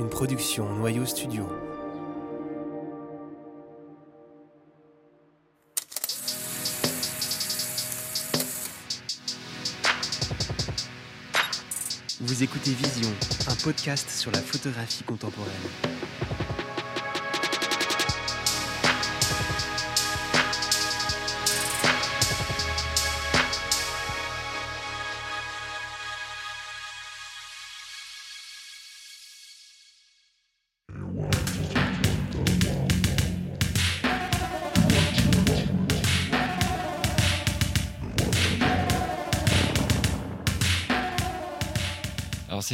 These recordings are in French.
une production Noyau Studio. Vous écoutez Vision, un podcast sur la photographie contemporaine.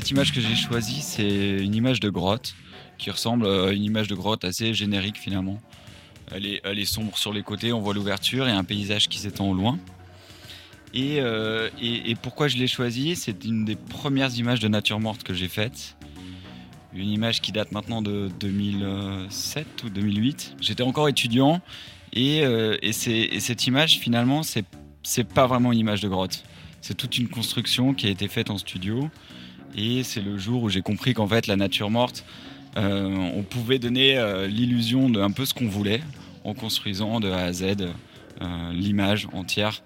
Cette image que j'ai choisie, c'est une image de grotte qui ressemble à une image de grotte assez générique finalement. Elle est, sombre sur les côtés, on voit l'ouverture et un paysage qui s'étend au loin. Et, euh, et- pourquoi je l'ai choisie? C'est une des premières images de nature morte que j'ai faites. Une image qui date maintenant de 2007 ou 2008. J'étais encore étudiant et, euh, et cette image finalement, c'est pas vraiment une image de grotte. C'est toute une construction qui a été faite en studio. Et c'est le jour où j'ai compris qu'en fait, la nature morte, euh, on pouvait donner euh, l'illusion d'un peu ce qu'on voulait en construisant de A à Z euh, l'image entière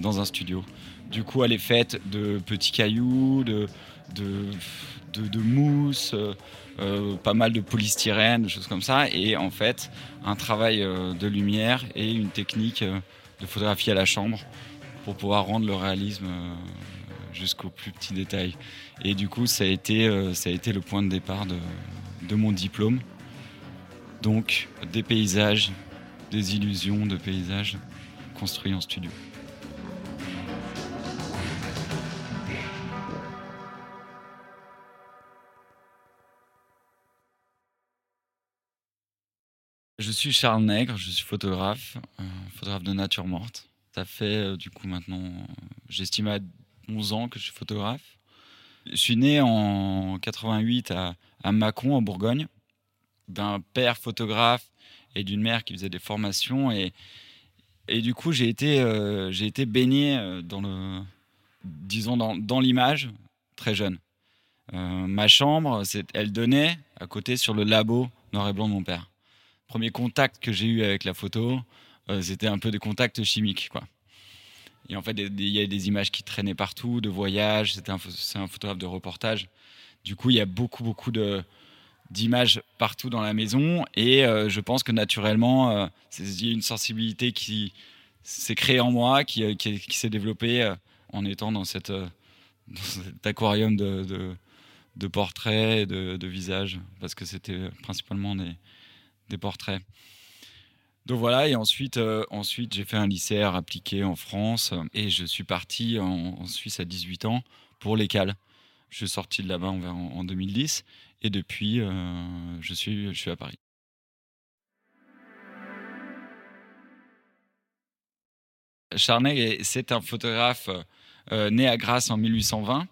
dans un studio. Du coup, elle est faite de petits cailloux, de, de, de, de mousse, pas mal de polystyrène, des choses comme ça. Et en fait, un travail de lumière et une technique de photographie à la chambre pour pouvoir rendre le réalisme jusqu'au plus petit détail. Et du coup, ça a été, euh, ça a été le point de départ de, de mon diplôme. Donc, des paysages, des illusions de paysages construits en studio. Je suis Charles Nègre, je suis photographe, euh, photographe de nature morte. Ça fait euh, du coup maintenant, j'estime à 11 ans que je suis photographe. Je suis né en 88 à, à Mâcon, en Bourgogne, d'un père photographe et d'une mère qui faisait des formations. Et, et du coup, j'ai été, euh, été baigné euh, dans le, disons, dans, dans l'image très jeune. Euh, ma chambre, elle donnait à côté sur le labo noir et blanc de mon père. Premier contact que j'ai eu avec la photo, c'était un peu des contacts chimiques, quoi. Et en fait, il y a des images qui traînaient partout, de voyages. C'était un, c'est un photographe de reportage. Du coup, il y a beaucoup, beaucoup de d'images partout dans la maison. Et euh, je pense que naturellement, euh, c'est- une sensibilité qui s'est créée en moi, qui, euh, s'est développée euh, en étant dans, cet aquarium de, portraits, de, de visages, parce que c'était principalement des portraits. Donc voilà, et ensuite, euh, ensuite j'ai fait un lycée à appliqué en France et je suis parti en, Suisse à 18 ans pour l'école. Je suis sorti de là-bas en 2010 et depuis, euh, je, suis, je suis à Paris. Charnay, c'est un photographe euh, né à Grasse en 1820.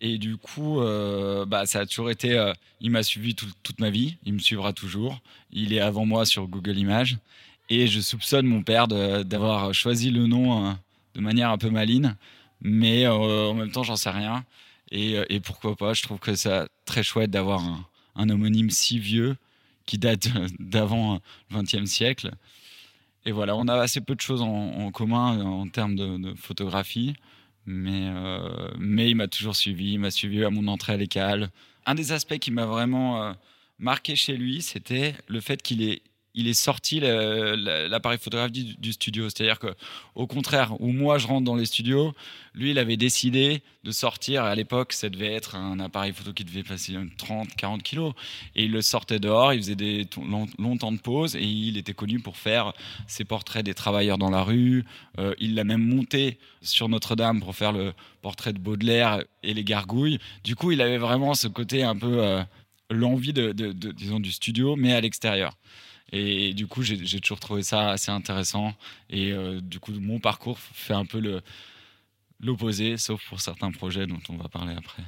Et du coup, euh, bah, ça a toujours été. euh, il m'a suivi tout- toute ma vie. Il me suivra toujours. Il est avant moi sur Google Images. Et je soupçonne mon père d'avoir choisi le nom euh, de manière un peu maligne. Mais euh, en même temps, j'en sais rien. Et, pourquoi pas Je trouve que c'est très chouette d'avoir un, homonyme si vieux qui date d'avant le XXe siècle. Et voilà, on a assez peu de choses en, commun en termes de photographie. Mais, euh, mais il m'a toujours suivi, il m'a suivi à mon entrée à l'école. Un des aspects qui m'a vraiment euh, marqué chez lui, c'était le fait qu'il est, il est sorti l'appareil photographique du, studio. C'est-à-dire que, au contraire, où moi je rentre dans les studios, lui il avait décidé de sortir. À l'époque, ça devait être un appareil photo qui devait passer 30, 40 kilos. Et il le sortait dehors, il faisait des to- long, longs temps de pause et il était connu pour faire ses portraits des travailleurs dans la rue. Euh, il l'a même monté sur Notre-Dame pour faire le portrait de Baudelaire et les gargouilles. Du coup, il avait vraiment ce côté un peu euh, l'envie de- disons du studio, mais à l'extérieur. Et du coup, j'ai toujours trouvé ça assez intéressant. Et euh, du coup, mon parcours fait un peu l'opposé, sauf pour certains projets dont on va parler après.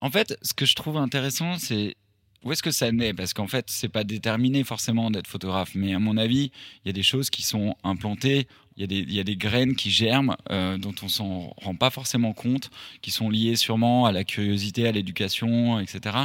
En fait, ce que je trouve intéressant, c'est où est-ce que ça naît? Parce qu'en fait, c'est pas déterminé forcément d'être photographe, mais à mon avis, il y a des choses qui sont implantées, il y a des, y a des graines qui germent euh, dont on s'en rend pas forcément compte, qui sont liées sûrement à la curiosité, à l'éducation, etc.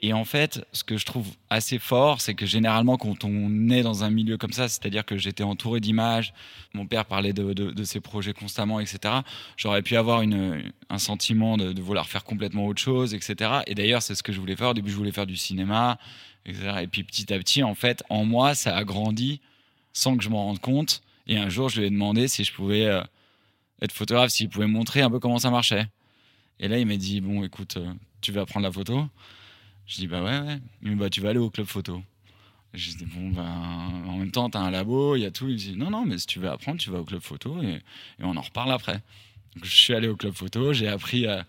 Et en fait, ce que je trouve assez fort, c'est que généralement, quand on est dans un milieu comme ça, c'est-à-dire que j'étais entouré d'images, mon père parlait de, de, de, ses projets constamment, etc., j'aurais pu avoir une, un sentiment de, de, vouloir faire complètement autre chose, etc. Et d'ailleurs, c'est ce que je voulais faire. Au début, je voulais faire du cinéma, etc. Et puis petit à petit, en fait, en moi, ça a grandi sans que je m'en rende compte. Et un jour, je lui ai demandé si je pouvais euh, être photographe, s'il pouvait montrer un peu comment ça marchait. Et là, il m'a dit, bon, écoute, euh, tu vas prendre la photo je dis bah ouais, ouais. Il dit bah tu vas aller au club photo. Je dis bon ben en même temps t'as un labo, il y a tout. Il me dit non non mais si tu veux apprendre tu vas au club photo et, on en reparle après. Donc, je suis allé au club photo, j'ai appris à,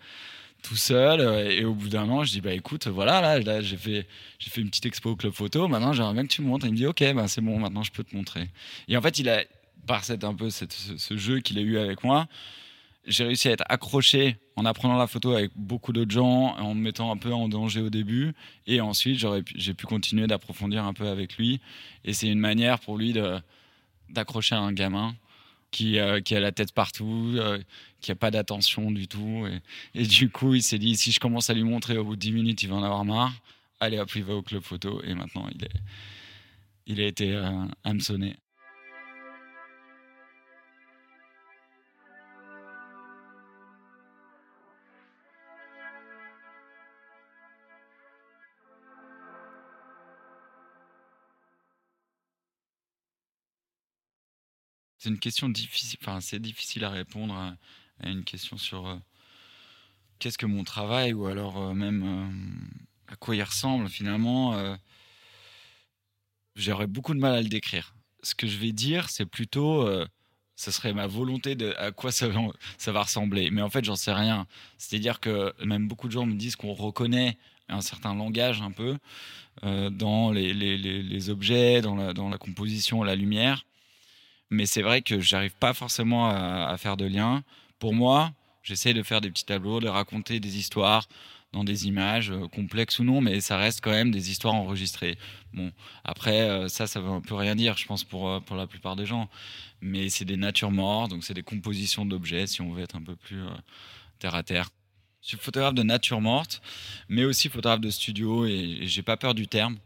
tout seul euh, et au bout d'un an je dis bah écoute voilà là, j'ai fait fait une petite expo au club photo maintenant j'aimerais bien que tu me montres il me dit ok ben c'est bon maintenant je peux te montrer et en fait il a par cette un peu ce, jeu qu'il a eu avec moi j'ai réussi à être accroché en apprenant la photo avec beaucoup d'autres gens, en me mettant un peu en danger au début. Et ensuite, j'ai pu continuer d'approfondir un peu avec lui. Et c'est une manière pour lui d'accrocher un gamin qui, euh, qui, a la tête partout, euh, qui n'a pas d'attention du tout. Et, du coup, il s'est dit, si je commence à lui montrer au bout de 10 minutes, il va en avoir marre. Allez, hop, il au club photo. Et maintenant, il, est, il a été euh, hameçonné. C'est une question difficile, enfin c'est difficile à répondre à, une question sur euh, qu'est-ce que mon travail ou alors euh, même euh, à quoi il ressemble finalement. J'aurais beaucoup de mal à le décrire. Ce que je vais dire, c'est plutôt, ce serait ma volonté de à quoi ça va, ressembler. Mais en fait, j'en sais rien. C'est-à-dire que même beaucoup de gens me disent qu'on reconnaît un certain langage un peu dans les, objets, dans la composition, la lumière mais c'est vrai que j'arrive pas forcément à, faire de lien. Pour moi, j'essaie de faire des petits tableaux, de raconter des histoires dans des images euh, complexes ou non, mais ça reste quand même des histoires enregistrées. Bon, après, euh, ça, ça veut un peu rien dire, je pense, pour, euh, pour la plupart des gens. Mais c'est des natures mortes, donc c'est des compositions d'objets, si on veut être un peu plus terre à terre. Je suis photographe de nature morte, mais aussi photographe de studio, et, et j'ai pas peur du terme.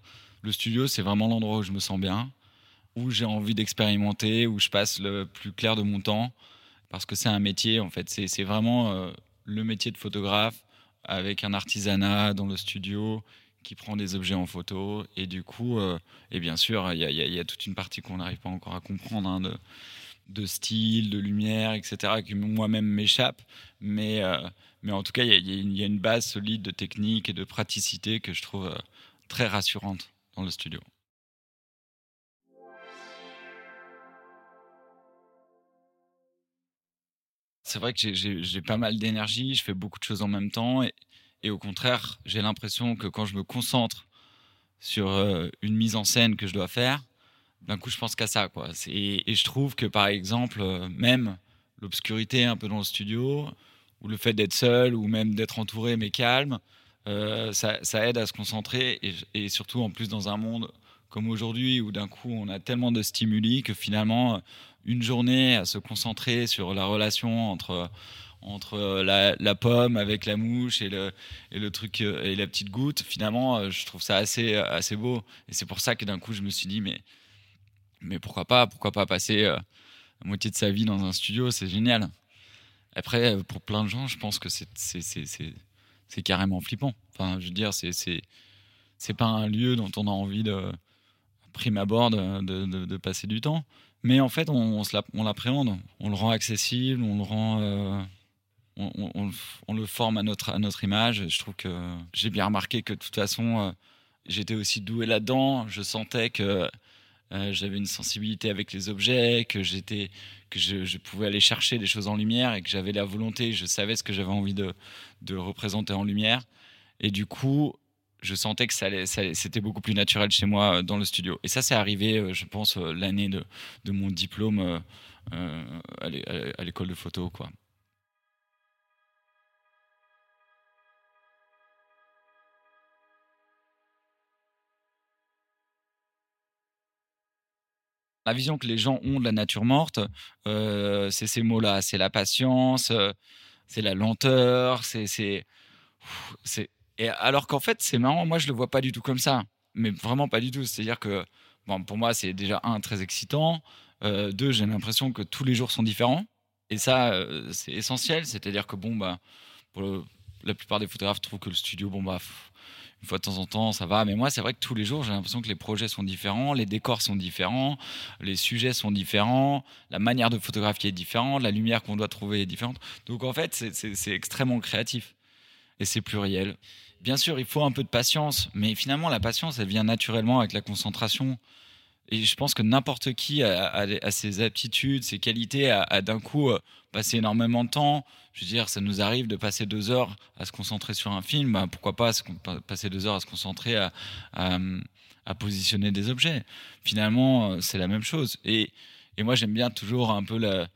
Le studio, c'est vraiment l'endroit où je me sens bien où j'ai envie d'expérimenter, où je passe le plus clair de mon temps, parce que c'est un métier, en fait. C'est vraiment euh, le métier de photographe avec un artisanat dans le studio qui prend des objets en photo. Et du coup, euh, et bien sûr, il y, a toute une partie qu'on n'arrive pas encore à comprendre, hein, de, style, de lumière, etc., qui moi-même m'échappe. Mais, euh, mais en tout cas, il y, y, a une base solide de technique et de praticité que je trouve très rassurante dans le studio. C'est vrai que j'ai pas mal d'énergie, je fais beaucoup de choses en même temps, et, au contraire, j'ai l'impression que quand je me concentre sur euh, une mise en scène que je dois faire, d'un coup, je pense qu'à ça, quoi. Et, je trouve que, par exemple, euh, même l'obscurité un peu dans le studio, ou le fait d'être seul, ou même d'être entouré mais calme, euh, ça, aide à se concentrer, et, surtout en plus dans un monde comme aujourd'hui où d'un coup on a tellement de stimuli que finalement une journée à se concentrer sur la relation entre entre la, pomme avec la mouche et le, et le truc et la petite goutte, finalement, je trouve ça assez, assez beau. Et c'est pour ça que d'un coup, je me suis dit, mais, mais pourquoi pas Pourquoi pas passer la moitié de sa vie dans un studio C'est génial. Après, pour plein de gens, je pense que c'est carrément flippant. Enfin, je veux dire, c'est pas un lieu dont on a envie de prime abord de, de passer du temps. Mais en fait, on, l'appréhende, on le rend accessible, on le rend, euh, on, le forme à notre, image. Je trouve que j'ai bien remarqué que de toute façon, euh, j'étais aussi doué là-dedans. Je sentais que euh, j'avais une sensibilité avec les objets, que j'étais, que je, je, pouvais aller chercher des choses en lumière et que j'avais la volonté. Je savais ce que j'avais envie de, de représenter en lumière. Et du coup, je sentais que c'était beaucoup plus naturel chez moi euh, dans le studio. Et ça, c'est arrivé, euh, je pense, euh, l'année de, mon diplôme à l'école de photo. La vision que les gens ont de la nature morte, c'est ces mots-là, c'est la patience, c'est la lenteur, c'est et alors qu'en fait, c'est marrant, moi je le vois pas du tout comme ça, mais vraiment pas du tout. C'est-à-dire que, bon, pour moi, c'est déjà un très excitant. Euh, deux, j'ai l'impression que tous les jours sont différents, et ça, euh, c'est essentiel. C'est-à-dire que bon, bah, la plupart des photographes trouvent que le studio, bon bah. une fois de temps en temps, ça va. Mais moi, c'est vrai que tous les jours, j'ai l'impression que les projets sont différents, les décors sont différents, les sujets sont différents, la manière de photographier est différente, la lumière qu'on doit trouver est différente. Donc en fait, c'est extrêmement créatif et c'est pluriel. Bien sûr, il faut un peu de patience, mais finalement, la patience, elle vient naturellement avec la concentration. Et je pense que n'importe qui a, ses aptitudes, ses qualités, a, d'un coup euh, passé énormément de temps. Je veux dire, ça nous arrive de passer deux heures à se concentrer sur un film. Ben, pourquoi pas passer deux heures à se concentrer à positionner des objets? Finalement, euh, c'est la même chose. Et, et moi, j'aime bien toujours un peu la,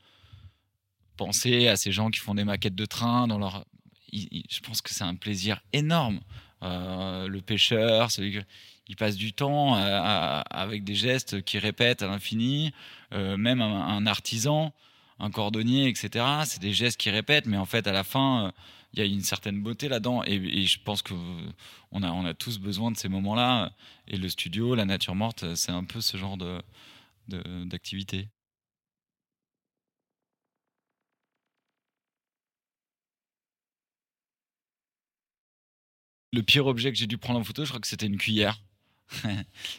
penser à ces gens qui font des maquettes de train dans leur. Je pense que c'est un plaisir énorme. Euh, le pêcheur, celui il passe du temps à- avec des gestes qui répètent à l'infini, euh, même un, artisan, un cordonnier, etc. C'est des gestes qui répètent, mais en fait, à la fin, euh, il y a une certaine beauté là-dedans. Et, je pense que on a, on a tous besoin de ces moments-là. Et le studio, la nature morte, c'est un peu ce genre de- d'activité. Le pire objet que j'ai dû prendre en photo, je crois que c'était une cuillère.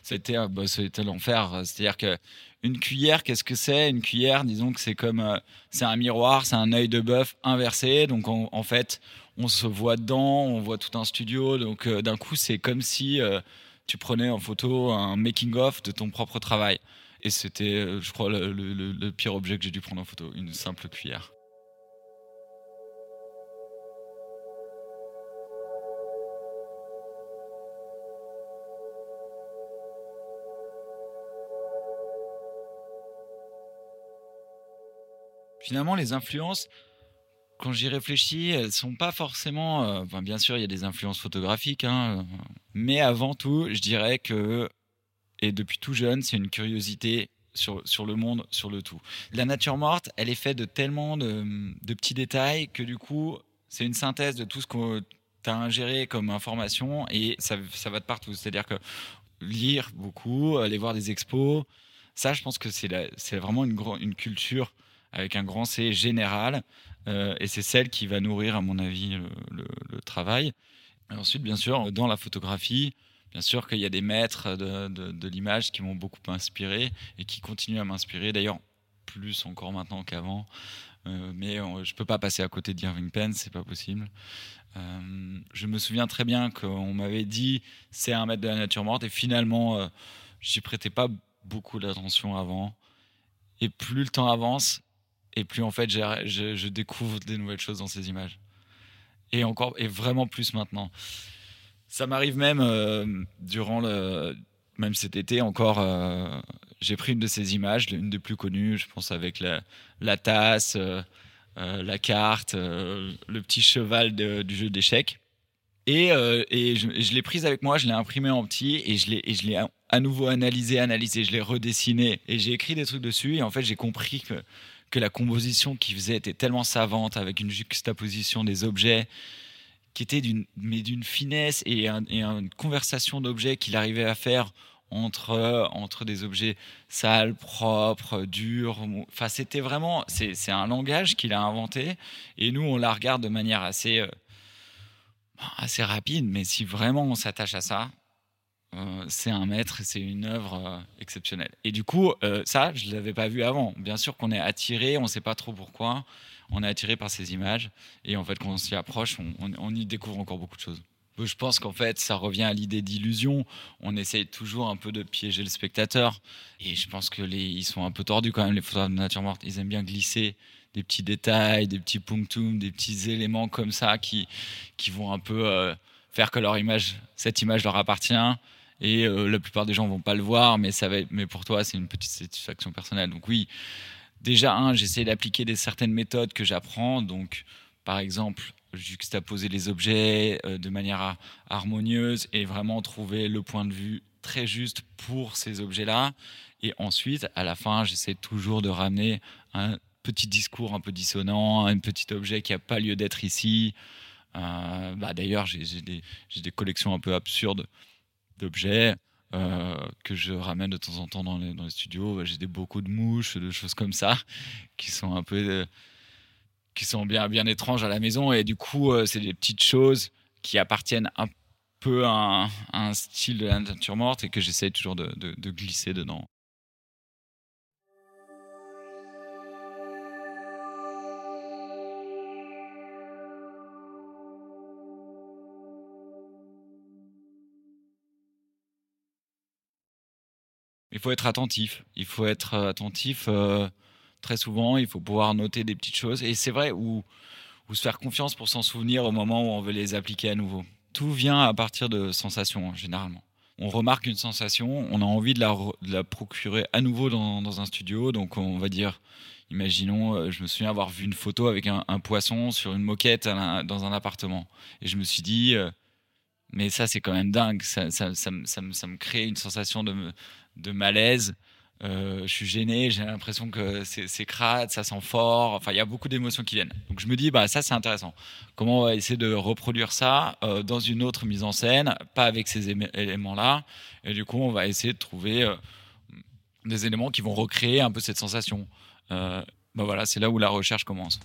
c'était euh, bah, l'enfer. C'est-à-dire que une cuillère, qu'est-ce que c'est? Une cuillère, disons que c'est comme euh, c'est un miroir, c'est un œil de bœuf inversé. Donc en, fait, on se voit dedans, on voit tout un studio. Donc euh, d'un coup, c'est comme si tu prenais en photo un making of de ton propre travail. Et c'était, je crois, le- le pire objet que j'ai dû prendre en photo, une simple cuillère. Finalement, les influences, quand j'y réfléchis, elles sont pas forcément. euh, bien sûr, il y a des influences photographiques, hein, mais avant tout, je dirais que, et depuis tout jeune, c'est une curiosité sur, sur le monde, sur le tout. La nature morte, elle est faite de tellement de, de petits détails que du coup, c'est une synthèse de tout ce que tu ingéré comme information et ça, ça va de partout. C'est-à-dire que lire beaucoup, aller voir des expos, ça, je pense que c'est vraiment une, une culture avec un grand C général. euh, et c'est celle qui va nourrir, à mon avis, le, travail. Et ensuite, bien sûr, dans la photographie, bien sûr qu'il y a des maîtres de, l'image qui m'ont beaucoup inspiré et qui continuent à m'inspirer. D'ailleurs, plus encore maintenant qu'avant. Euh, mais on- je peux pas passer à côté d'Irving Penn, c'est pas possible. Euh, je me souviens très bien qu'on m'avait dit c'est un maître de la nature morte et finalement, euh, j'y prêtais pas beaucoup d'attention avant. Et plus le temps avance, et plus en fait je, je découvre des nouvelles choses dans ces images. Et encore, et vraiment plus maintenant. Ça m'arrive même euh, durant le, même cet été encore, euh, j'ai pris une de ces images, une des plus connues, je pense avec la, tasse, euh, la carte, le petit cheval du jeu d'échecs. Et, et je, l'ai prise avec moi, je l'ai imprimée en petit et je l'ai, à nouveau analysé, analysé, je l'ai redessiné et j'ai écrit des trucs dessus et en fait j'ai compris que, que la composition qu'il faisait était tellement savante avec une juxtaposition des objets qui était d'une, mais d'une finesse et, un- et une conversation d'objets qu'il arrivait à faire entre, entre des objets sales, propres, durs. Enfin, c'était vraiment, c'est, c'est un langage qu'il a inventé et nous on la regarde de manière assez, euh, assez rapide, mais si vraiment on s'attache à ça, euh, c'est un maître, c'est une œuvre euh, exceptionnelle. Et du coup, euh, ça, je ne l'avais pas vu avant. Bien sûr qu'on est attiré, on ne sait pas trop pourquoi, on est attiré par ces images, et en fait, quand on s'y approche, on, y découvre encore beaucoup de choses. Je pense qu'en fait, ça revient à l'idée d'illusion. On essaye toujours un peu de piéger le spectateur. Et je pense que les, ils sont un peu tordus quand même, les photographes de nature morte. Ils aiment bien glisser des petits détails, des petits punctums, des petits éléments comme ça qui, qui vont un peu faire que leur image, cette image leur appartient. Et euh, la plupart des gens vont pas le voir, mais, ça va mais pour toi, c'est une petite satisfaction personnelle. Donc oui, déjà, j'essaie d'appliquer des certaines méthodes que j'apprends. Donc, par exemple, juxtaposer les objets euh, de manière har- harmonieuse et vraiment trouver le point de vue très juste pour ces objets-là. Et ensuite, à la fin, j'essaie toujours de ramener un petit discours un peu dissonant, un petit objet qui n'a pas lieu d'être ici. Euh, bah, D'ailleurs, j'ai des, collections un peu absurdes d'objets. Euh, que je ramène de temps en temps dans les, studios. J'ai des beaucoup de mouches, de choses comme ça, qui sont un peu, euh, qui sont bien, bien étranges à la maison. Et du coup, c'est des petites choses qui appartiennent un peu à un, style de la nature morte et que j'essaie toujours de, de glisser dedans. Il faut être attentif. Il faut être euh, attentif euh, très souvent. Il faut pouvoir noter des petites choses. Et c'est vrai, ou, se faire confiance pour s'en souvenir au moment où on veut les appliquer à nouveau. Tout vient à partir de sensations, généralement. On remarque une sensation, on a envie de la, procurer à nouveau dans, dans, un studio. Donc, on va dire, imaginons, euh, je me souviens avoir vu une photo avec un, poisson sur une moquette dans un appartement. Et je me suis dit, mais ça, c'est quand même dingue. Ça, me crée une sensation de malaise. Euh, je suis gêné, j'ai l'impression que c'est crade, ça sent fort. Enfin, il y a beaucoup d'émotions qui viennent. Donc, je me dis, bah, ça, c'est intéressant. Comment on va essayer de reproduire ça euh, dans une autre mise en scène, pas avec ces éléments-là. Et du coup, on va essayer de trouver euh, des éléments qui vont recréer un peu cette sensation. bah voilà, c'est là où la recherche commence.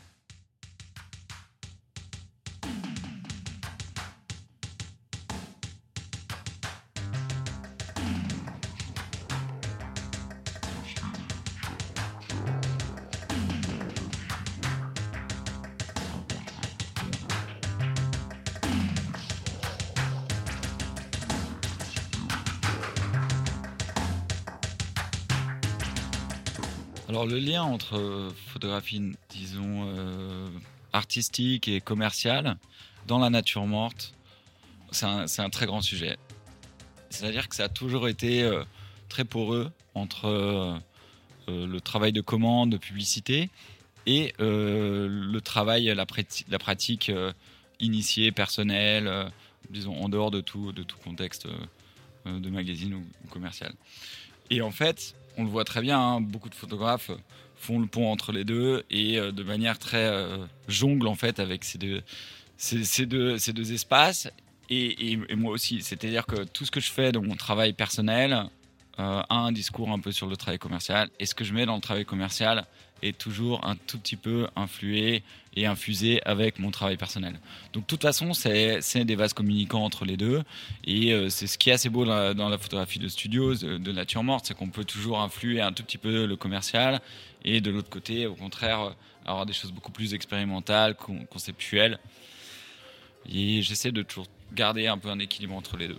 Le lien entre euh, photographie, disons, euh, artistique et commerciale dans la nature morte, c'est un, très grand sujet. C'est-à-dire que ça a toujours été euh, très poreux entre le travail de commande, de publicité, et le travail, la, pratique initiée, personnelle, disons, en dehors de tout, de tout contexte de magazine ou, ou commercial. Et en fait, on le voit très bien, hein, beaucoup de photographes font le pont entre les deux et euh, de manière très euh, jongle en fait avec ces deux, ces, deux, ces deux espaces. Et, moi aussi. C'est-à-dire que tout ce que je fais dans mon travail personnel euh, a un discours un peu sur le travail commercial. Et ce que je mets dans le travail commercial est toujours un tout petit peu influé et infusé avec mon travail personnel. Donc de toute façon, c'est des vases communicants entre les deux. Et euh, c'est ce qui est assez beau dans la, photographie de studio, de, nature morte, c'est qu'on peut toujours influer un tout petit peu le commercial. Et de l'autre côté, au contraire, avoir des choses beaucoup plus expérimentales, conceptuelles. Et j'essaie de toujours garder un peu un équilibre entre les deux.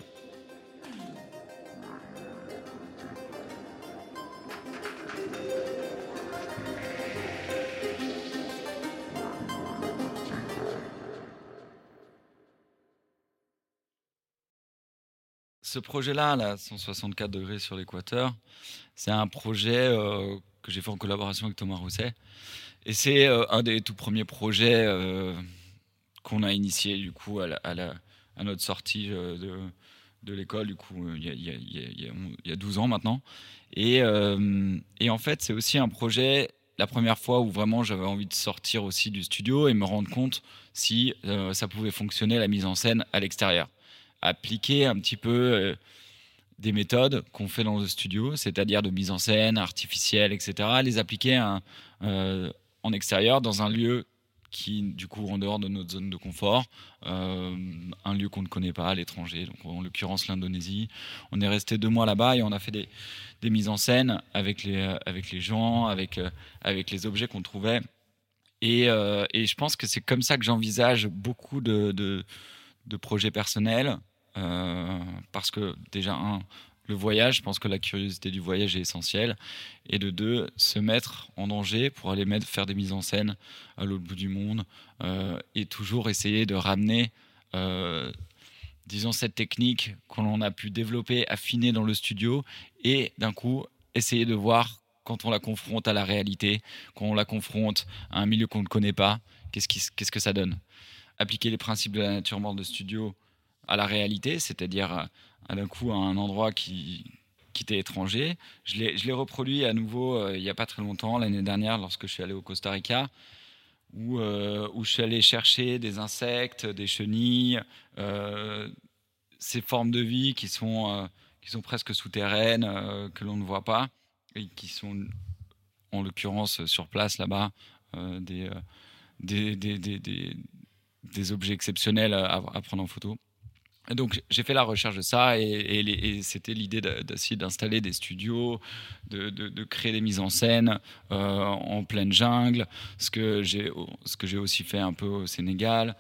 Ce projet-là, là, 164 degrés sur l'équateur, c'est un projet euh, que j'ai fait en collaboration avec Thomas Rousset. Et c'est euh, un des tout premiers projets euh, qu'on a initié du coup à, notre sortie de, l'école, il y, a, 12 ans maintenant. Et en fait, c'est aussi un projet, la première fois où vraiment j'avais envie de sortir aussi du studio et me rendre compte si ça pouvait fonctionner la mise en scène à l'extérieur appliquer un petit peu euh, des méthodes qu'on fait dans le studio, c'est-à-dire de mise en scène artificielle, etc., les appliquer euh, en extérieur dans un lieu qui, du coup, en dehors de notre zone de confort, euh, un lieu qu'on ne connaît pas à l'étranger, donc en l'occurrence l'Indonésie. On est resté deux mois là-bas et on a fait des, mises en scène avec les, avec les gens, avec, avec les objets qu'on trouvait. Et, et, je pense que c'est comme ça que j'envisage beaucoup de, de projets personnels euh, parce que déjà, un, le voyage, je pense que la curiosité du voyage est essentielle. Et de deux, se mettre en danger pour aller mettre, faire des mises en scène à l'autre bout du monde euh, et toujours essayer de ramener, euh, disons, cette technique qu'on a pu développer, affiner dans le studio et d'un coup, essayer de voir quand on la confronte à la réalité, quand on la confronte à un milieu qu'on ne connaît pas, qu'est-ce, qu'est-ce que ça donne Appliquer les principes de la nature morte de studio à la réalité, c'est-à-dire d'un coup à un endroit qui, qui était étranger. Je l'ai reproduit à nouveau il n'y a pas très longtemps, l'année dernière, lorsque je suis allé au Costa Rica, où, où je suis allé chercher des insectes, des chenilles, ces formes de vie qui sont, qui sont presque souterraines, que l'on ne voit pas, et qui sont en l'occurrence sur place là-bas, des, des, des, des, des, objets exceptionnels à, prendre en photo. Donc j'ai fait la recherche de ça et, c'était l'idée d'essayer d'installer des studios, de, créer des mises en scène euh, en pleine jungle, ce que j'ai aussi fait un peu au Sénégal.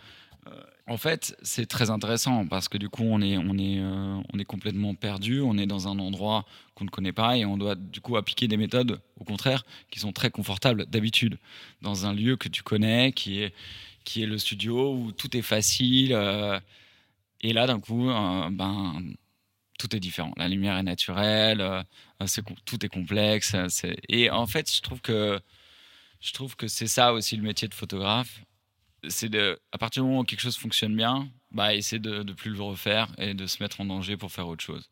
Euh, en fait, c'est très intéressant parce que du coup, euh, on est complètement perdu, on est dans un endroit qu'on ne connaît pas et on doit du coup appliquer des méthodes, au contraire, qui sont très confortables d'habitude, dans un lieu que tu connais, qui est le studio où tout est facile. Euh, et là, d'un coup, ben, tout est différent. La lumière est naturelle, tout est complexe. Et en fait, je trouve que que c'est ça aussi le métier de photographe c'est de, à partir du moment où quelque chose fonctionne bien, bah, essayer de ne plus le refaire et de se mettre en danger pour faire autre chose.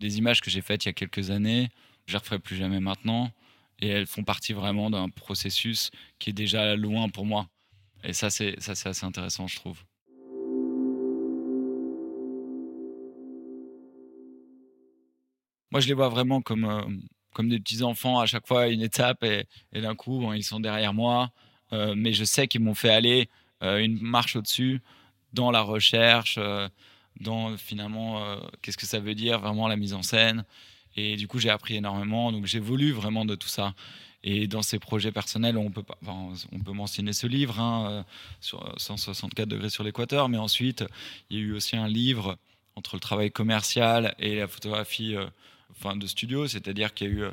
Des images que j'ai faites il y a quelques années, je ne les referai plus jamais maintenant. Et elles font partie vraiment d'un processus qui est déjà loin pour moi. Et ça, c'est assez intéressant, je trouve. Moi, je les vois vraiment comme, euh, comme des petits enfants à chaque fois, une étape, et, d'un coup, ils sont derrière moi. Euh, mais je sais qu'ils m'ont fait aller euh, une marche au-dessus dans la recherche, dans finalement qu'est-ce que ça veut dire vraiment la mise en scène. Et du coup, j'ai appris énormément. Donc, j'ai voulu vraiment de tout ça. Et dans ces projets personnels, on peut, on peut mentionner ce livre, hein, sur 164 degrés sur l'équateur, mais ensuite, il y a eu aussi un livre entre le travail commercial et la photographie enfin, de studio, c'est-à-dire qu'il y a eu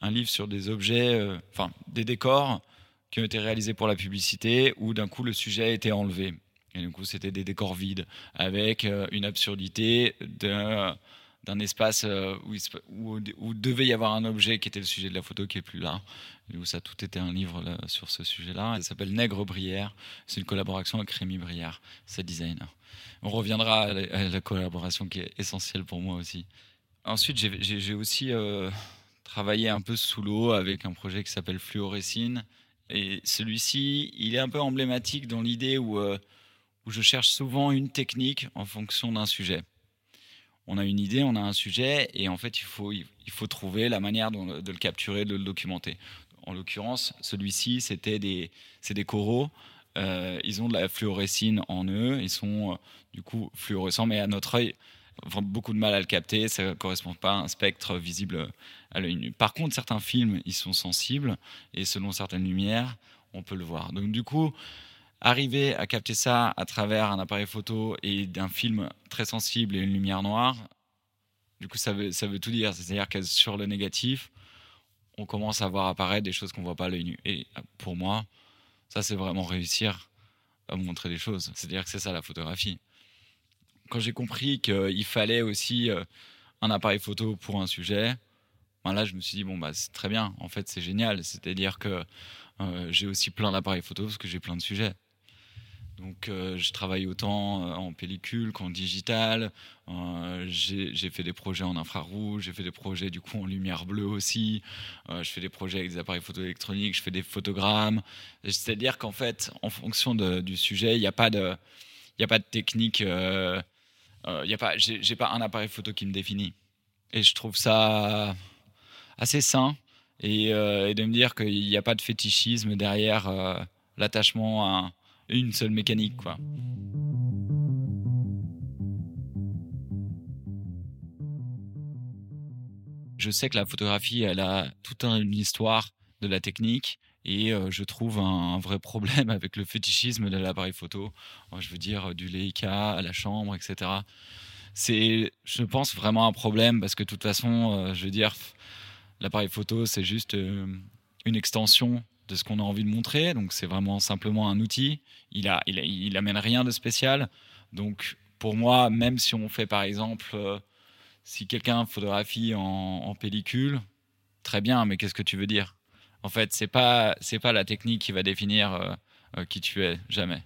un livre sur des objets, enfin, des décors qui ont été réalisés pour la publicité où d'un coup le sujet a été enlevé. Et du coup, c'était des décors vides avec euh, une absurdité d'un espace euh, où, où, devait y avoir un objet qui était le sujet de la photo qui est plus là. Où ça tout était un livre sur ce sujet-là. Ça s'appelle Nègre Brière. C'est une collaboration avec Rémi Brière, sa designer. On reviendra à la, collaboration qui est essentielle pour moi aussi. Ensuite, j'ai aussi euh, travaillé un peu sous l'eau avec un projet qui s'appelle Fluorescine et celui-ci, il est un peu emblématique dans l'idée où, euh, où je cherche souvent une technique en fonction d'un sujet. On a une idée, on a un sujet, et en fait, il faut, trouver la manière de, le capturer, de le documenter. En l'occurrence, celui-ci, c'était des, coraux. Euh, ils ont de la fluorescine en eux, ils sont du coup fluorescents, mais à notre œil, beaucoup de mal à le capter, ça ne correspond pas à un spectre visible à l'œil nu. Par contre, certains films, ils sont sensibles et selon certaines lumières, on peut le voir. Donc du coup, arriver à capter ça à travers un appareil photo et d'un film très sensible et une lumière noire, du coup, ça veut, ça veut tout dire. C'est-à-dire que sur le négatif, on commence à voir apparaître des choses qu'on ne voit pas à l'œil nu. Et pour moi, ça, c'est vraiment réussir à montrer des choses. C'est-à-dire que c'est ça la photographie quand j'ai compris qu'il fallait aussi euh, un appareil photo pour un sujet, ben là, je me suis dit, bon, bah, c'est très bien. En fait, c'est génial. C'est-à-dire que euh, j'ai aussi plein d'appareils photo parce que j'ai plein de sujets. Donc, euh, je travaille autant en pellicule qu'en digital. j'ai fait des projets en infrarouge, j'ai fait des projets du coup en lumière bleue aussi. je fais des projets avec des appareils photo électroniques, je fais des photogrammes. C'est-à-dire qu'en fait, en fonction du sujet, il n'y a pas de, a pas de technique y a pas, j'ai pas un appareil photo qui me définit. Et je trouve ça assez sain et, euh, de me dire qu'il n'y a pas de fétichisme derrière euh, l'attachement à une seule mécanique, quoi. Je sais que la photographie, elle a toute une histoire de la technique et je trouve un, vrai problème avec le fétichisme de l'appareil photo. Je veux dire, du Leica à la chambre, etc. C'est, je pense, vraiment un problème parce que de toute façon, je veux dire, l'appareil photo, c'est juste une extension de ce qu'on a envie de montrer. Donc, c'est vraiment simplement un outil. Il, a, il, amène rien de spécial. Donc, pour moi, même si on fait, par exemple, si quelqu'un photographie en, en pellicule, très bien, mais qu'est-ce que tu veux dire? En fait, c'est pas pas la technique qui va définir euh, euh, qui tu es jamais.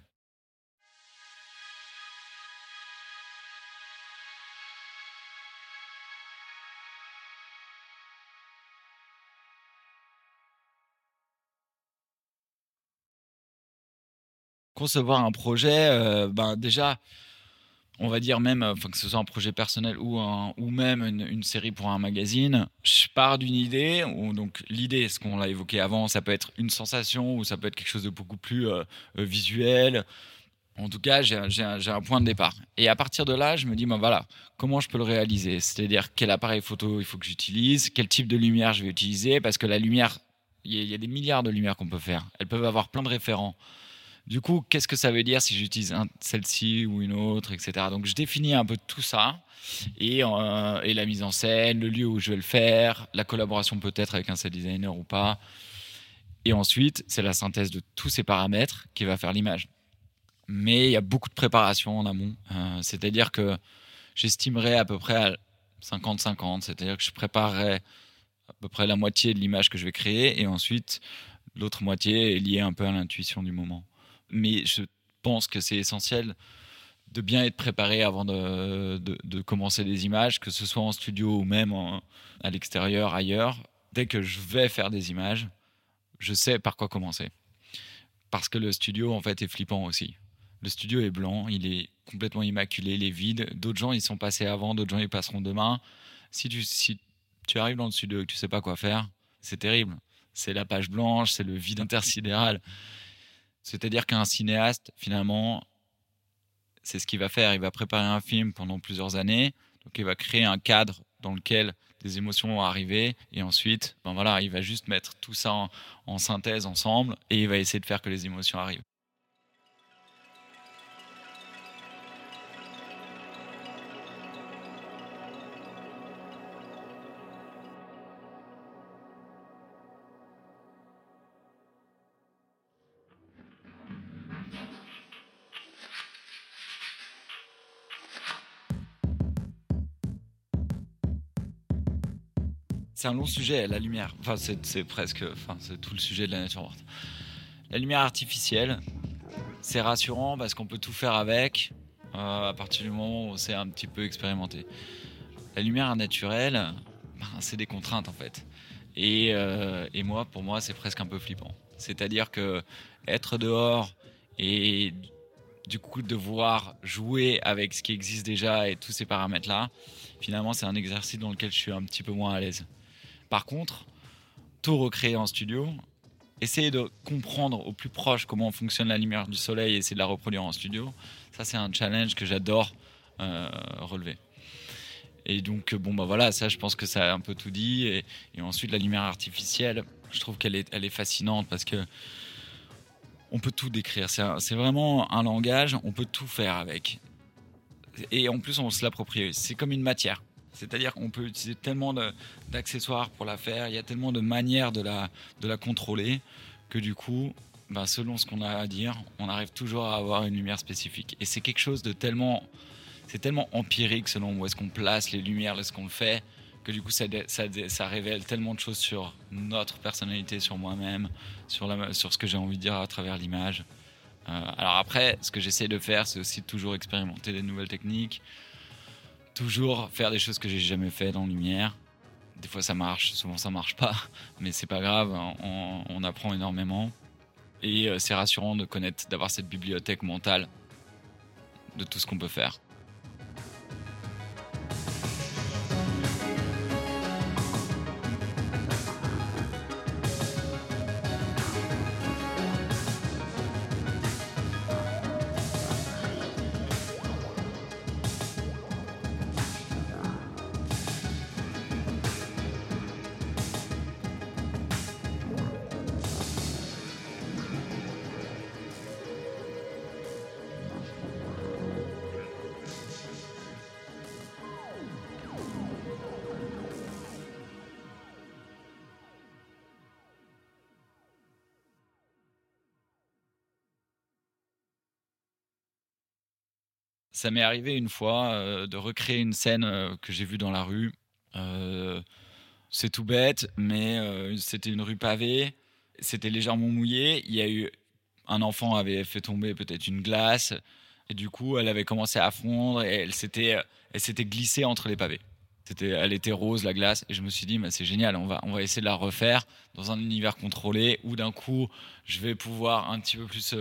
Concevoir un projet, euh, ben déjà, on va dire même, que ce soit un projet personnel ou, même une, série pour un magazine, je pars d'une idée. Donc l'idée, ce qu'on l'a évoqué avant, ça peut être une sensation ou ça peut être quelque chose de beaucoup plus euh, euh visuel. En tout cas, j'ai un, point de départ. Et à partir de là, je me dis, ben voilà, comment je peux le réaliser? C'est-à-dire quel appareil photo il faut que j'utilise, quel type de lumière je vais utiliser, parce que la lumière, il y, a des milliards de lumières qu'on peut faire. Elles peuvent avoir plein de référents. Du coup, qu'est-ce que ça veut dire si j'utilise celle-ci ou une autre, etc. Donc, je définis un peu tout ça et, euh, et, la mise en scène, le lieu où je vais le faire, la collaboration peut-être avec un set designer ou pas. Et ensuite, c'est la synthèse de tous ces paramètres qui va faire l'image. Mais il y a beaucoup de préparation en amont. Euh, c'est-à-dire que j'estimerais à peu près à 50-50. C'est-à-dire que je préparerais à peu près la moitié de l'image que je vais créer et ensuite l'autre moitié est liée un peu à l'intuition du moment mais je pense que c'est essentiel de bien être préparé avant de, commencer des images, que ce soit en studio ou même à l'extérieur, ailleurs. Dès que je vais faire des images, je sais par quoi commencer. Parce que le studio, en fait, est flippant aussi. Le studio est blanc, il est complètement immaculé, il est vide. D'autres gens, ils sont passés avant, d'autres gens, ils passeront demain. Si tu, si tu arrives dans le studio et que tu sais pas quoi faire, c'est terrible. C'est la page blanche, c'est le vide intersidéral. C'est-à-dire qu'un cinéaste, finalement, c'est ce qu'il va faire. Il va préparer un film pendant plusieurs années. Donc, il va créer un cadre dans lequel des émotions vont arriver. Et ensuite, ben voilà, il va juste mettre tout ça en, en synthèse ensemble et il va essayer de faire que les émotions arrivent. C'est un long sujet, la lumière. Enfin, c'est presque, enfin, c'est tout le sujet de la nature morte. La lumière artificielle, c'est rassurant parce qu'on peut tout faire avec euh, à partir du moment où on sait un petit peu expérimenter. La lumière naturelle, ben, c'est des contraintes en fait. Et, euh, et moi, pour moi, c'est presque un peu flippant. C'est-à-dire que être dehors et du coup devoir jouer avec ce qui existe déjà et tous ces paramètres-là, finalement, c'est un exercice dans lequel je suis un petit peu moins à l'aise. Par contre, tout recréer en studio, essayer de comprendre au plus proche comment fonctionne la lumière du soleil et essayer de la reproduire en studio, ça c'est un challenge que j'adore euh, relever. Et donc, bon, bah voilà, ça je pense que ça a un peu tout dit. Et, et ensuite, la lumière artificielle, je trouve qu'elle est, elle est fascinante parce que on peut tout décrire. C'est vraiment un langage, on peut tout faire avec. Et en plus, on se l'approprie. C'est comme une matière. C'est-à-dire qu'on peut utiliser tellement d'accessoires pour la faire, il y a tellement de manières de la, de la contrôler que du coup, ben selon ce qu'on a à dire, on arrive toujours à avoir une lumière spécifique. Et c'est quelque chose de tellement, c'est tellement empirique selon où est-ce qu'on place les lumières, est-ce qu'on le fait, que du coup ça, révèle tellement de choses sur notre personnalité, sur moi-même, sur, ce que j'ai envie de dire à travers l'image. Euh, alors après, ce que j'essaie de faire, c'est aussi toujours expérimenter des nouvelles techniques, toujours faire des choses que j'ai jamais fait dans Lumière. Des fois ça marche, souvent ça marche pas, mais c'est pas grave, on, on, apprend énormément. Et euh, c'est rassurant de connaître, d'avoir cette bibliothèque mentale de tout ce qu'on peut faire. Ça m'est arrivé une fois euh, de recréer une scène euh, que j'ai vue dans la rue. Euh, c'est tout bête, mais c'était une rue pavée. C'était légèrement mouillé. Il y a eu un enfant avait fait tomber peut-être une glace et du coup elle avait commencé à fondre et elle s'était elle s'était glissée entre les pavés. C'était elle était rose la glace et je me suis dit c'est génial on va on va essayer de la refaire dans un univers contrôlé où d'un coup je vais pouvoir un petit peu plus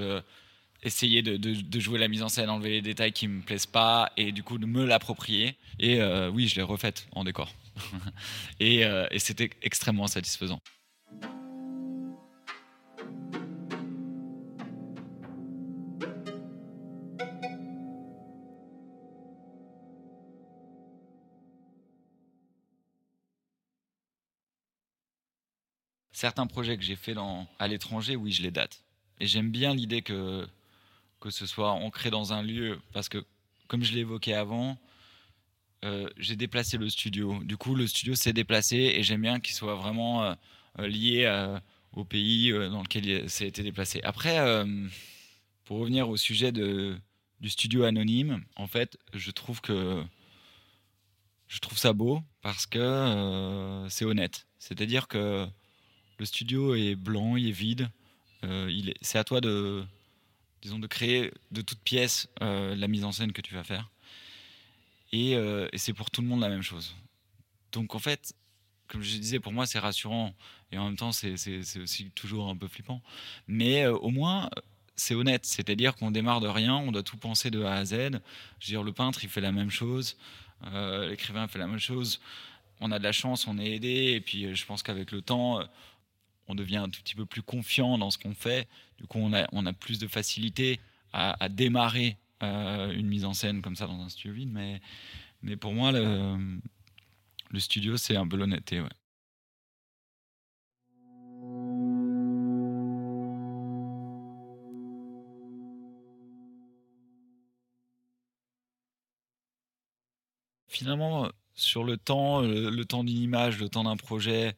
essayer de, jouer la mise en scène, enlever les détails qui me plaisent pas et du coup de me l'approprier. Et euh, oui, je l'ai refaite en décor. et, euh, et c'était extrêmement satisfaisant. certains projets que j'ai faits à l'étranger, oui, je les date. Et j'aime bien l'idée que, que ce soit ancré dans un lieu, parce que, comme je évoqué avant, euh, j'ai déplacé le studio. Du coup, le studio s'est déplacé et j'aime bien qu'il soit vraiment euh, lié euh, au pays dans lequel ça a été déplacé. Après, pour revenir au sujet de, du studio anonyme, en fait, je trouve que je trouve ça beau parce que c'est honnête. C'est-à-dire que le studio est blanc, il est vide. C'est à toi de, disons, de créer de toutes pièces euh, la mise en scène que tu vas faire. Euh, et, c'est pour tout le monde la même chose. Donc en fait, comme je disais, pour moi c'est rassurant et en même temps c'est aussi toujours un peu flippant. Mais au moins c'est honnête, c'est-à-dire qu'on démarre de rien, on doit tout penser de A à Z. Je veux dire, le peintre il fait la même chose, l'écrivain fait la même chose. On a de la chance, on est aidé, et puis je pense qu'avec le temps, on devient un tout petit peu plus confiant dans ce qu'on fait. Du coup, on a, on a plus de facilité à, démarrer euh, une mise en scène comme ça dans un studio vide. Mais, mais pour moi, le, studio, c'est un peu l'honnêteté. Finalement, sur le temps, le, temps d'une image, le temps d'un projet,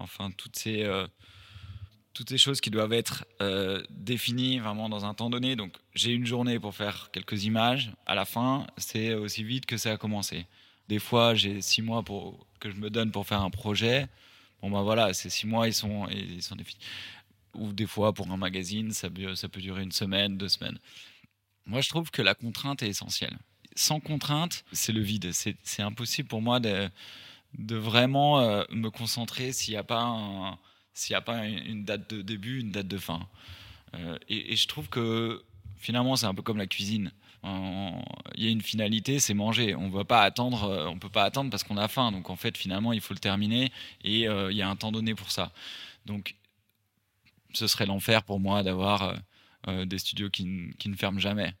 enfin toutes ces, euh, toutes ces choses qui doivent être euh, définies vraiment dans un temps donné. Donc j'ai une journée pour faire quelques images. À la fin, c'est aussi vite que ça a commencé. Des fois, j'ai six mois pour, que je me donne pour faire un projet. Bon ben voilà, ces six mois, ils sont, ils sont définis. Ou des fois, pour un magazine, ça ça peut durer une semaine, deux semaines. Moi, je trouve que la contrainte est essentielle. Sans contrainte, c'est le vide. C'est impossible pour moi de, de vraiment euh, me concentrer s'il n'y a pas s'il a pas une date de début, une date de fin. Euh, et, je trouve que finalement c'est un peu comme la cuisine. Il y a une finalité, c'est manger. On va pas attendre, euh, on peut pas attendre parce qu'on a faim. Donc en fait finalement il faut le terminer et il y a un temps donné pour ça. Donc ce serait l'enfer pour moi d'avoir des studios qui, ne ferment jamais.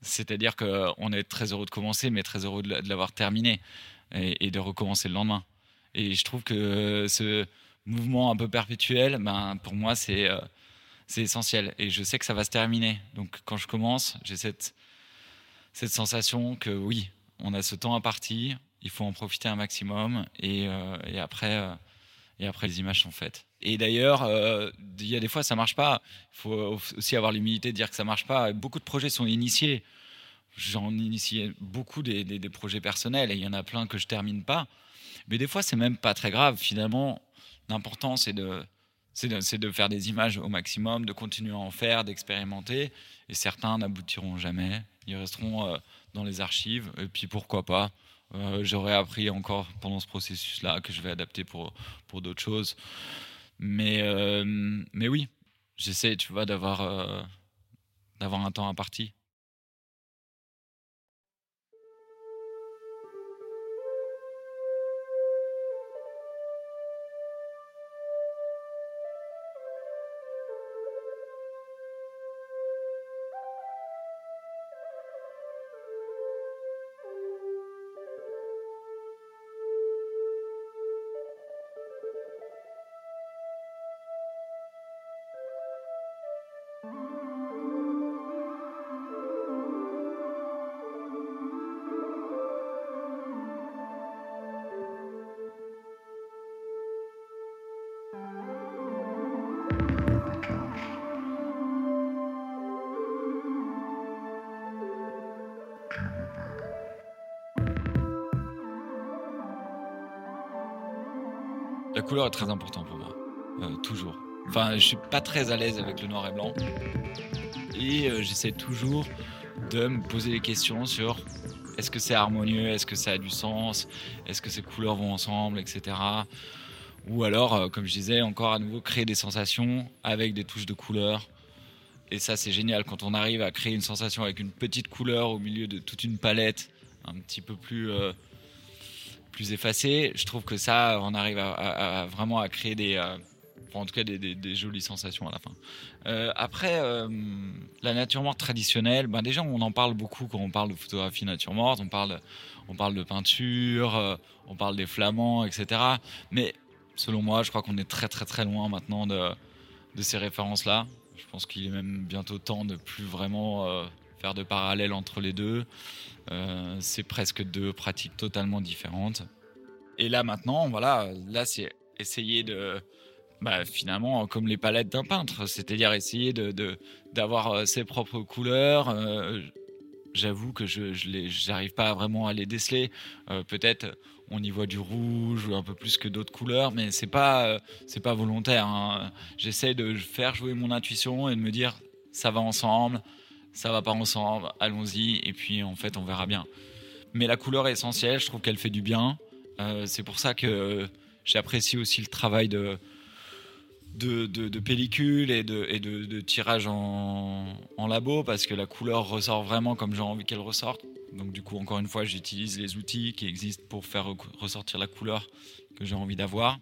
C'est-à-dire qu'on est très heureux de commencer, mais très heureux de l'avoir terminé et, de recommencer le lendemain. Et je trouve que ce mouvement un peu perpétuel, ben, pour moi, c'est euh, c'est essentiel. Et je sais que ça va se terminer. Donc quand je commence, j'ai cette, cette sensation que oui, on a ce temps imparti, il faut en profiter un maximum. Et, euh, et après, euh, et après, les images sont faites. Et d'ailleurs, il y a des fois, ça marche pas. Il faut aussi avoir l'humilité de dire que ça marche pas. Beaucoup de projets sont initiés j'en initie beaucoup des, projets personnels et il y en a plein que je termine pas. Mais des fois, c'est même pas très grave. Finalement, l'important, c'est de, faire des images au maximum, de continuer à en faire, d'expérimenter. Et certains n'aboutiront jamais. Ils resteront euh, dans les archives. Et puis, pourquoi pas? Euh, J'aurais appris encore pendant ce processus-là que je vais adapter pour, d'autres choses. Mais, euh, mais oui, j'essaie, tu vois, d'avoir, d'avoir un temps imparti. Couleur est très importante pour moi, euh, toujours. Enfin, je suis pas très à l'aise avec le noir et blanc. Et euh, j'essaie toujours de me poser des questions sur est-ce que c'est harmonieux, est-ce que ça a du sens, est-ce que ces couleurs vont ensemble, etc. Ou alors, euh, comme je disais, encore à nouveau créer des sensations avec des touches de couleurs. Et ça, c'est génial quand on arrive à créer une sensation avec une petite couleur au milieu de toute une palette un petit peu plus, plus effacée. Je trouve que ça, on arrive à, vraiment à créer des, euh, en tout cas des, jolies sensations à la fin. Euh, après, la nature morte traditionnelle, ben déjà, on en parle beaucoup quand on parle de photographie nature morte. On parle, on parle de peinture, on parle des flamands, etc. Mais selon moi, je crois qu'on est très très très loin maintenant de, ces références-là. Je pense qu'il est même bientôt temps de plus vraiment euh, de parallèles entre les deux. Euh, c'est presque deux pratiques totalement différentes. Et là maintenant, voilà, là c'est essayer de, bah, finalement comme les palettes d'un peintre, c'est-à-dire essayer de d'avoir euh, ses propres couleurs. J'avoue que je n'arrive pas vraiment à les déceler. Peut-être on y voit du rouge ou un peu plus que d'autres couleurs, mais c'est pas euh, c'est pas volontaire. Hein. J'essaie de faire jouer mon intuition et de me dire ça va ensemble, ça va pas ensemble, allons-y et puis en fait on verra bien. Mais la couleur est essentielle, je trouve qu'elle fait du bien. Euh, c'est pour ça que j'apprécie aussi le travail de de, pellicule et de, et de, tirage en, en, labo parce que la couleur ressort vraiment comme j'ai envie qu'elle ressorte. Donc du coup, encore une fois, j'utilise les outils qui existent pour faire ressortir la couleur que j'ai envie d'avoir.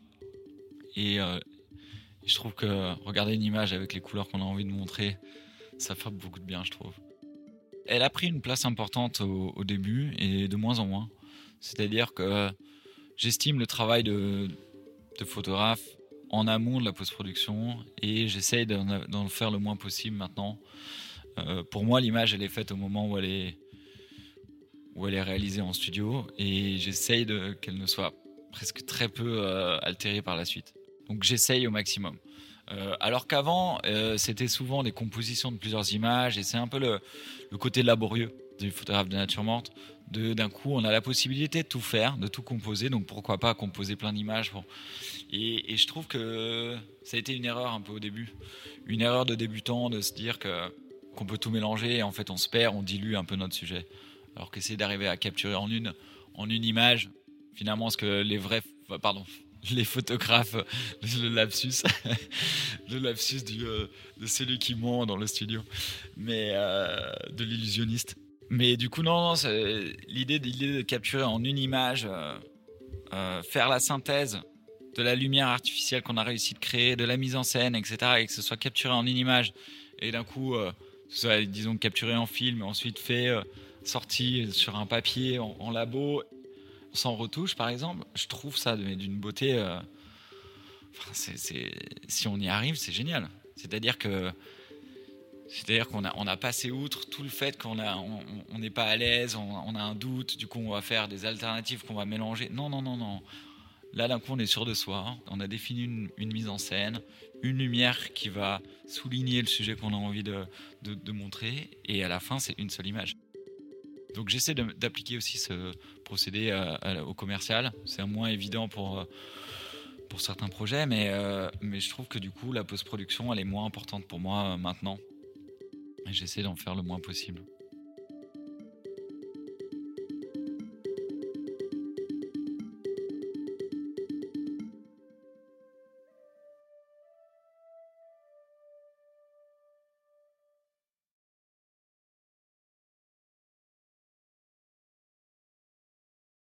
Et euh, je trouve que regarder une image avec les couleurs qu'on a envie de montrer, ça fait beaucoup de bien, je trouve. Elle a pris une place importante au, début et de moins en moins. C'est-à-dire que j'estime le travail de, photographe en amont de la post-production et j'essaye d'en faire le moins possible maintenant. Euh, pour moi, l'image, elle est faite au moment où elle est, où elle est réalisée en studio et j'essaye qu'elle ne soit presque très peu euh, altérée par la suite. Donc j'essaye au maximum. Euh, alors qu'avant, c'était souvent des compositions de plusieurs images et c'est un peu le, côté laborieux du photographe de nature morte. D'un coup, on a la possibilité de tout faire, de tout composer, donc pourquoi pas composer plein d'images. Et, je trouve que ça a été une erreur un peu au début. Une erreur de débutant de se dire qu'on peut tout mélanger et en fait on se perd, on dilue un peu notre sujet. Alors qu'essayer d'arriver à capturer en une, en une image, finalement, ce que les vrais, pardon, les photographes, le lapsus, le lapsus du, euh, de celui qui ment dans le studio, mais euh, de l'illusionniste. Mais du coup, non, non l'idée de capturer en une image, euh, faire la synthèse de la lumière artificielle qu'on a réussi de créer, de la mise en scène, etc., et que ce soit capturé en une image, et d'un coup, euh, soit, disons, capturé en film, ensuite fait, euh, sorti sur un papier en, labo, sans retouche, par exemple, je trouve ça d'une beauté. Euh, si on y arrive, c'est génial. C'est-à-dire que c'est-à-dire qu'on a, passé outre tout le fait qu'on n'est pas à l'aise, on, a un doute, du coup on va faire des alternatives qu'on va mélanger. Non, non, non, non. Là, d'un coup, on est sûr de soi. On a défini une, mise en scène, une lumière qui va souligner le sujet qu'on a envie de, montrer. Et à la fin, c'est une seule image. Donc, j'essaie d'appliquer aussi ce procédé au commercial. C'est moins évident pour, euh, pour certains projets, mais, euh, mais je trouve que du coup, la post-production, elle est moins importante pour moi euh, maintenant. Et j'essaie d'en faire le moins possible.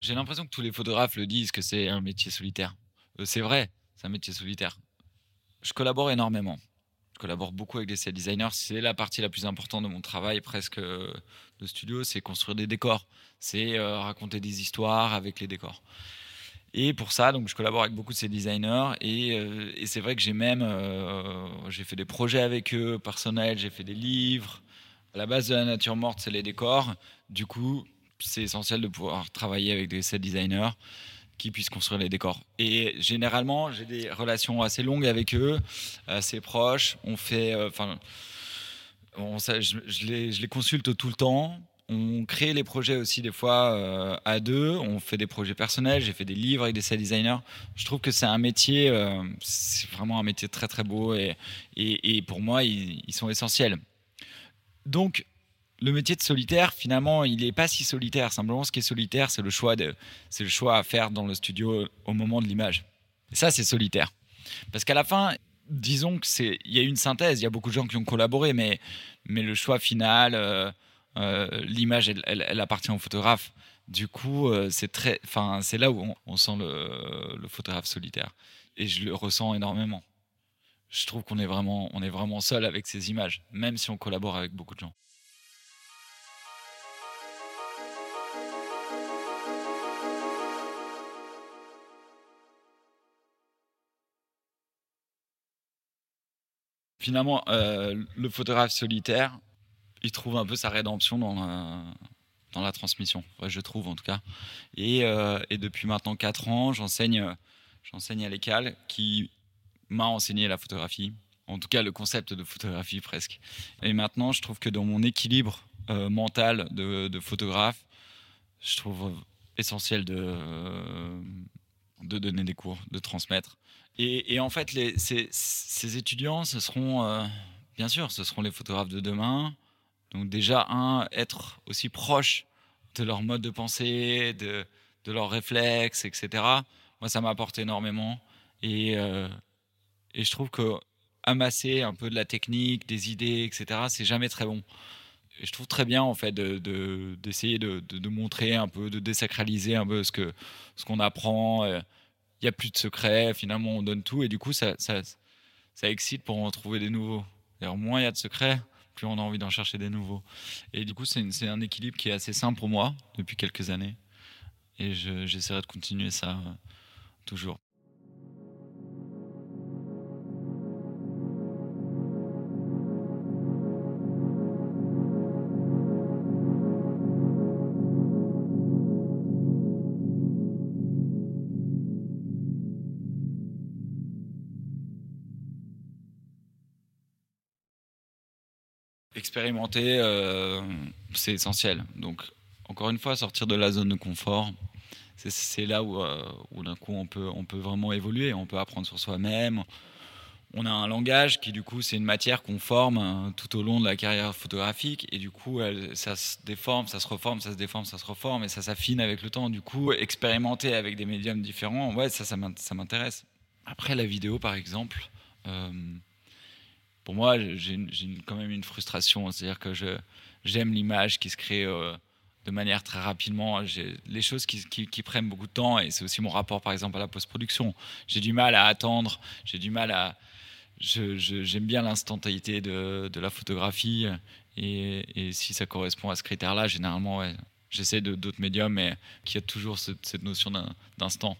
J'ai l'impression que tous les photographes le disent que c'est un métier solitaire. Euh, c'est vrai, c'est un métier solitaire. Je collabore énormément. Je collabore beaucoup avec des set designers. C'est la partie la plus importante de mon travail, presque euh, de studio, c'est construire des décors. C'est euh, raconter des histoires avec les décors. Et pour ça, donc, je collabore avec beaucoup de ces designers. Et, c'est vrai que j'ai même j'ai fait des projets avec eux personnels, j'ai fait des livres. À la base de la nature morte, c'est les décors. Du coup, c'est essentiel de pouvoir travailler avec des set designers qui puissent construire les décors. Et généralement, j'ai des relations assez longues avec eux, assez proches. On fait, euh, enfin, je, les, consulte tout le temps. On crée les projets aussi des fois euh, à deux. On fait des projets personnels. J'ai fait des livres avec des set designers. Je trouve que c'est un métier, euh, c'est vraiment un métier très très beau et, et, pour moi, ils, ils sont essentiels. Donc, le métier de solitaire, finalement, il n'est pas si solitaire. Simplement, ce qui est solitaire, c'est le choix le choix à faire dans le studio au moment de l'image. Ça, c'est solitaire. Parce qu'à la fin, disons que c'est, il y a une synthèse. Il y a beaucoup de gens qui ont collaboré, mais le choix final, euh, euh, l'image, elle, appartient au photographe. Du coup, euh, c'est très, c'est là où on, sent le, le, photographe solitaire, et je le ressens énormément. Je trouve qu'on est est vraiment seul avec ces images, même si on collabore avec beaucoup de gens. Finalement, euh, le photographe solitaire, il trouve un peu sa rédemption dans la, dans la transmission. je trouve en tout cas. Et, euh, depuis maintenant 4 ans, j'enseigne, j'enseigne à l'école qui m'a enseigné la photographie. En tout cas, le concept de photographie presque. Et maintenant, je trouve que dans mon équilibre euh, mental de, photographe, je trouve essentiel de, de donner des cours, de transmettre. Et, en fait, ces, étudiants, ce seront, euh, bien sûr, ce seront les photographes de demain. Donc déjà, un, être aussi proche de leur mode de pensée, de, de leurs réflexes, etc. Moi, ça m'apporte énormément. Et, euh, et je trouve que amasser un peu de la technique, des idées, etc., c'est jamais très bon. Et je trouve très bien, en fait, d'essayer de, de, de, montrer un peu, de désacraliser un peu ce qu'on ce qu'on apprend. Euh, il n'y a plus de secrets, finalement on donne tout et du coup ça, ça, ça excite pour en trouver des nouveaux. D'ailleurs, moins il y a de secrets, plus on a envie d'en chercher des nouveaux. Et du coup c'est un équilibre qui est assez simple pour moi depuis quelques années et j'essaierai de continuer ça euh, toujours. Expérimenter, euh, c'est essentiel. Donc, encore une fois, sortir de la zone de confort, c'est là où, euh, où d'un coup on peut, on peut vraiment évoluer, on peut apprendre sur soi-même. On a un langage qui, du coup, c'est une matière qu'on forme hein, tout au long de la carrière photographique. Et du coup, ça se déforme, ça se reforme, ça se déforme, ça se reforme, et ça s'affine avec le temps. Du coup, expérimenter avec des médiums différents, ouais, ça, ça m'intéresse. Après, la vidéo, par exemple, euh, pour moi, j'ai quand même une frustration. C'est-à-dire que j'aime l'image qui se crée euh, de manière très rapidement. Les choses qui, prennent beaucoup de temps, et c'est aussi mon rapport, par exemple, à la post-production. J'ai du mal à attendre, j'ai du mal à. J'aime bien l'instantanéité de, la photographie, et, si ça correspond à ce critère-là, généralement, j'essaie d'autres médiums, mais qui a toujours cette notion d'instant.